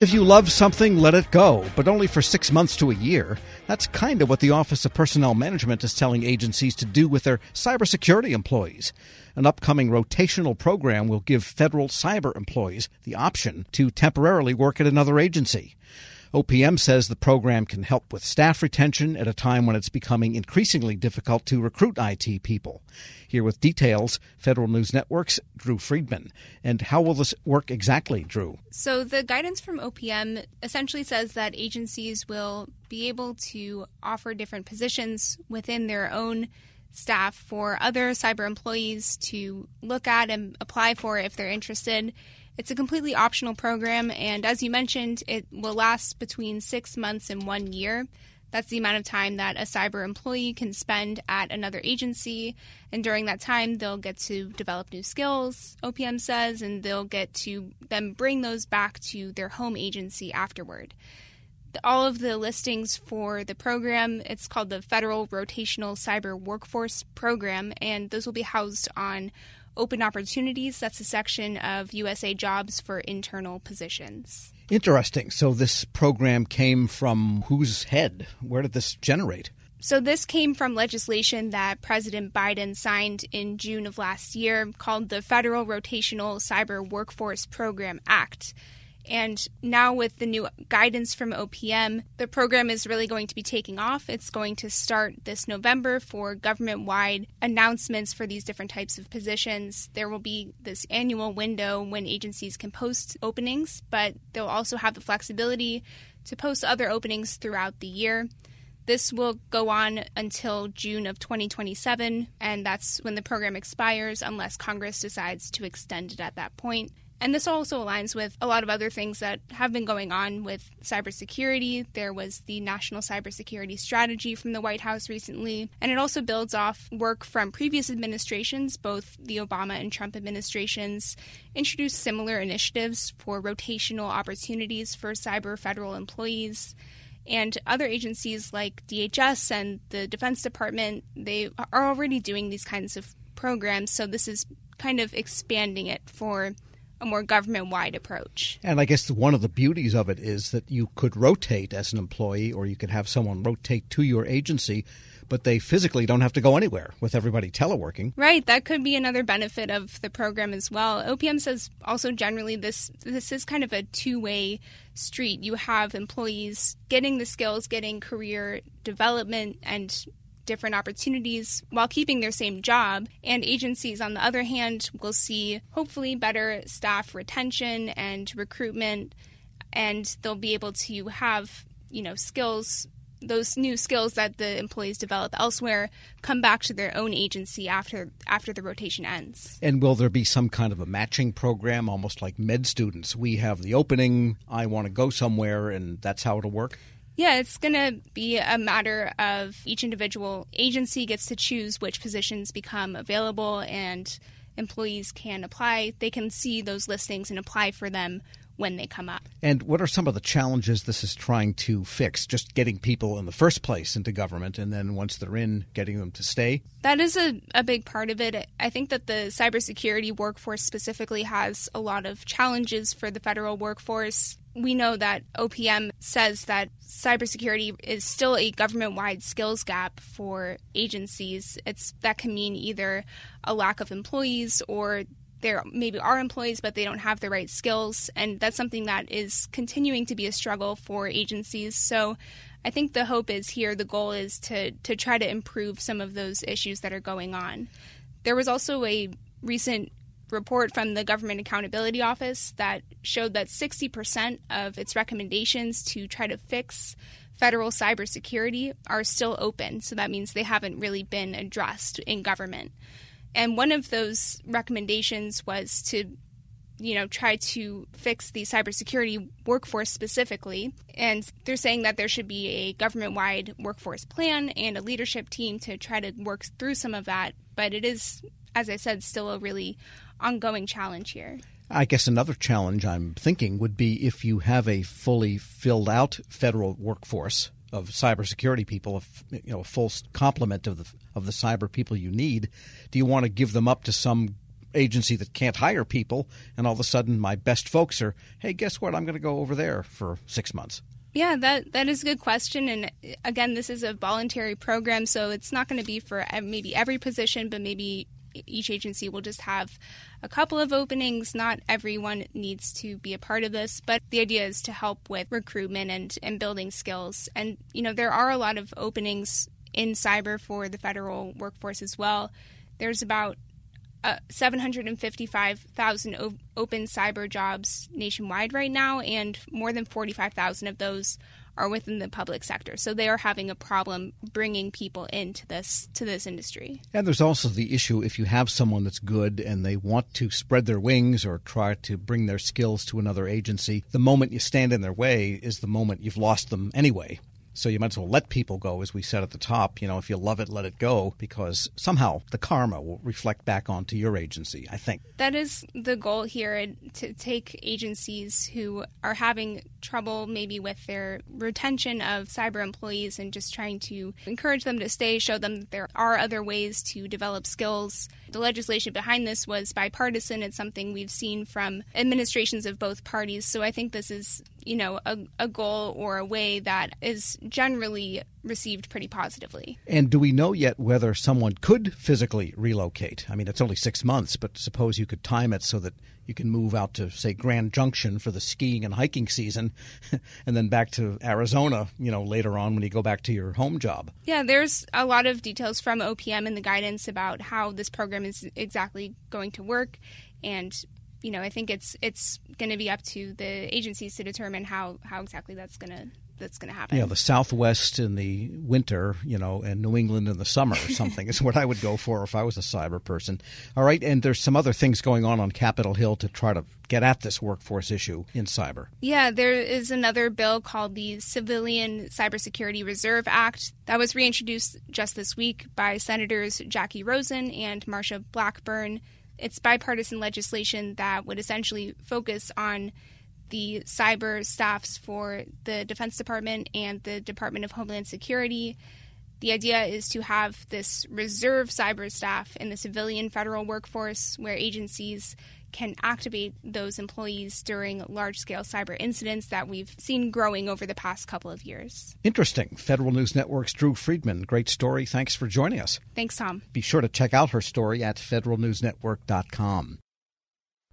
If you love something, let it go, but only for six months to a year. That's kind of what the Office of Personnel Management is telling agencies to do with their cybersecurity employees. An upcoming rotational program will give federal cyber employees the option to temporarily work at another agency. OPM says the program can help with staff retention at a time when it's becoming increasingly difficult to recruit IT people. Here with details, Federal News Network's Drew Friedman. And how will this work exactly, Drew? So, the guidance from OPM essentially says that agencies will be able to offer different positions within their own staff for other cyber employees to look at and apply for if they're interested. It's a completely optional program, and as you mentioned, it will last between six months and one year. That's the amount of time that a cyber employee can spend at another agency. And during that time, they'll get to develop new skills, OPM says, and they'll get to then bring those back to their home agency afterward. All of the listings for the program, it's called the Federal Rotational Cyber Workforce Program, and those will be housed on Open Opportunities. That's a section of USA Jobs for internal positions. Interesting. So this program came from whose head? Where did this generate? So, this came from legislation that President Biden signed in June of last year called the Federal Rotational Cyber Workforce Program Act. And now, with the new guidance from OPM, the program is really going to be taking off. It's going to start this November for government wide announcements for these different types of positions. There will be this annual window when agencies can post openings, but they'll also have the flexibility to post other openings throughout the year. This will go on until June of 2027, and that's when the program expires unless Congress decides to extend it at that point. And this also aligns with a lot of other things that have been going on with cybersecurity. There was the National Cybersecurity Strategy from the White House recently, and it also builds off work from previous administrations, both the Obama and Trump administrations, introduced similar initiatives for rotational opportunities for cyber federal employees. And other agencies like DHS and the Defense Department, they are already doing these kinds of programs. So this is kind of expanding it for a more government wide approach. And I guess one of the beauties of it is that you could rotate as an employee, or you could have someone rotate to your agency, but they physically don't have to go anywhere with everybody teleworking. Right, that could be another benefit of the program as well. OPM says also generally this this is kind of a two way street. You have employees getting the skills, getting career development and different opportunities while keeping their same job. And agencies, on the other hand, will see hopefully better staff retention and recruitment, and they'll be able to have, you know, skills those new skills that the employees develop elsewhere come back to their own agency after after the rotation ends. And will there be some kind of a matching program, almost like med students? We have the opening, I want to go somewhere, and that's how it'll work. Yeah, it's going to be a matter of each individual agency gets to choose which positions become available and employees can apply. They can see those listings and apply for them when they come up. And what are some of the challenges this is trying to fix? Just getting people in the first place into government, and then once they're in, getting them to stay? That is a, a big part of it. I think that the cybersecurity workforce specifically has a lot of challenges for the federal workforce we know that OPM says that cybersecurity is still a government wide skills gap for agencies. It's that can mean either a lack of employees or there maybe are employees but they don't have the right skills and that's something that is continuing to be a struggle for agencies. So I think the hope is here the goal is to to try to improve some of those issues that are going on. There was also a recent report from the Government Accountability Office that showed that 60% of its recommendations to try to fix federal cybersecurity are still open. So that means they haven't really been addressed in government. And one of those recommendations was to you know, try to fix the cybersecurity workforce specifically. And they're saying that there should be a government wide workforce plan and a leadership team to try to work through some of that. But it is, as I said, still a really ongoing challenge here. I guess another challenge I'm thinking would be if you have a fully filled out federal workforce of cybersecurity people, you know, a full complement of the of the cyber people you need. Do you want to give them up to some agency that can't hire people, and all of a sudden my best folks are, hey, guess what? I'm going to go over there for six months. Yeah, that that is a good question. And again, this is a voluntary program, so it's not going to be for maybe every position, but maybe each agency will just have a couple of openings. Not everyone needs to be a part of this, but the idea is to help with recruitment and, and building skills. And, you know, there are a lot of openings in cyber for the federal workforce as well. There's about uh, 755,000 o- open cyber jobs nationwide right now, and more than 45,000 of those are within the public sector. So they are having a problem bringing people into this to this industry. And there's also the issue if you have someone that's good and they want to spread their wings or try to bring their skills to another agency, the moment you stand in their way is the moment you've lost them anyway. So you might as well let people go, as we said at the top. You know, if you love it, let it go, because somehow the karma will reflect back onto your agency, I think. That is the goal here to take agencies who are having trouble maybe with their retention of cyber employees and just trying to encourage them to stay, show them that there are other ways to develop skills. The legislation behind this was bipartisan. It's something we've seen from administrations of both parties. So I think this is you know a, a goal or a way that is generally received pretty positively. And do we know yet whether someone could physically relocate? I mean, it's only six months, but suppose you could time it so that you can move out to, say, Grand Junction for the skiing and hiking season, and then back to Arizona, you know, later on when you go back to your home job. Yeah, there's a lot of details from OPM in the guidance about how this program is exactly going to work. And you know, I think it's it's going to be up to the agencies to determine how how exactly that's going to that's going to happen. Yeah, the Southwest in the winter, you know, and New England in the summer or something is what I would go for if I was a cyber person. All right, and there's some other things going on on Capitol Hill to try to get at this workforce issue in cyber. Yeah, there is another bill called the Civilian Cybersecurity Reserve Act that was reintroduced just this week by Senators Jackie Rosen and Marsha Blackburn it's bipartisan legislation that would essentially focus on the cyber staffs for the Defense Department and the Department of Homeland Security. The idea is to have this reserve cyber staff in the civilian federal workforce where agencies can activate those employees during large scale cyber incidents that we've seen growing over the past couple of years. Interesting. Federal News Network's Drew Friedman. Great story. Thanks for joining us. Thanks, Tom. Be sure to check out her story at federalnewsnetwork.com.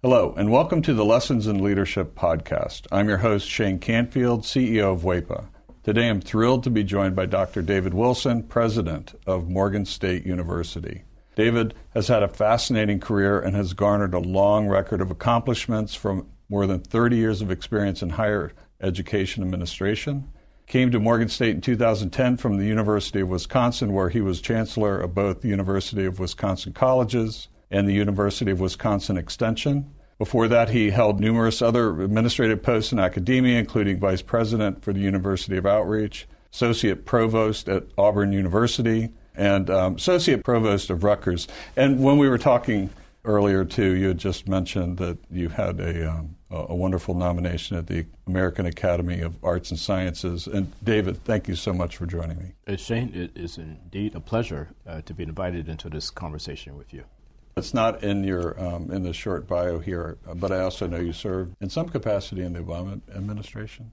Hello, and welcome to the Lessons in Leadership podcast. I'm your host, Shane Canfield, CEO of WEPA. Today I'm thrilled to be joined by Dr. David Wilson, President of Morgan State University. David has had a fascinating career and has garnered a long record of accomplishments from more than 30 years of experience in higher education administration. Came to Morgan State in 2010 from the University of Wisconsin, where he was chancellor of both the University of Wisconsin Colleges and the University of Wisconsin Extension. Before that, he held numerous other administrative posts in academia, including vice president for the University of Outreach, associate provost at Auburn University, and um, associate provost of Rutgers. And when we were talking earlier too, you had just mentioned that you had a um, a wonderful nomination at the American Academy of Arts and Sciences. And David, thank you so much for joining me. Uh, Shane, it is indeed a pleasure uh, to be invited into this conversation with you. It's not in your um, in the short bio here, but I also know you served in some capacity in the Obama administration.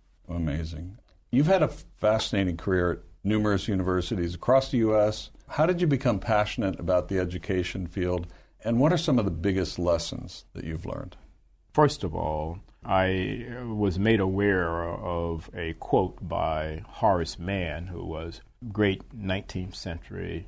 Amazing. You've had a fascinating career at numerous universities across the U.S. How did you become passionate about the education field, and what are some of the biggest lessons that you've learned? First of all, I was made aware of a quote by Horace Mann, who was great 19th century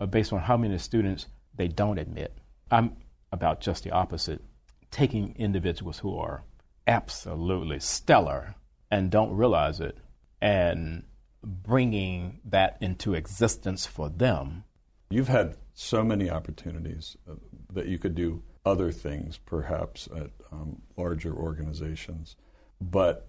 uh, based on how many students they don't admit. I'm about just the opposite, taking individuals who are absolutely stellar and don't realize it and bringing that into existence for them. You've had so many opportunities uh, that you could do other things, perhaps at um, larger organizations, but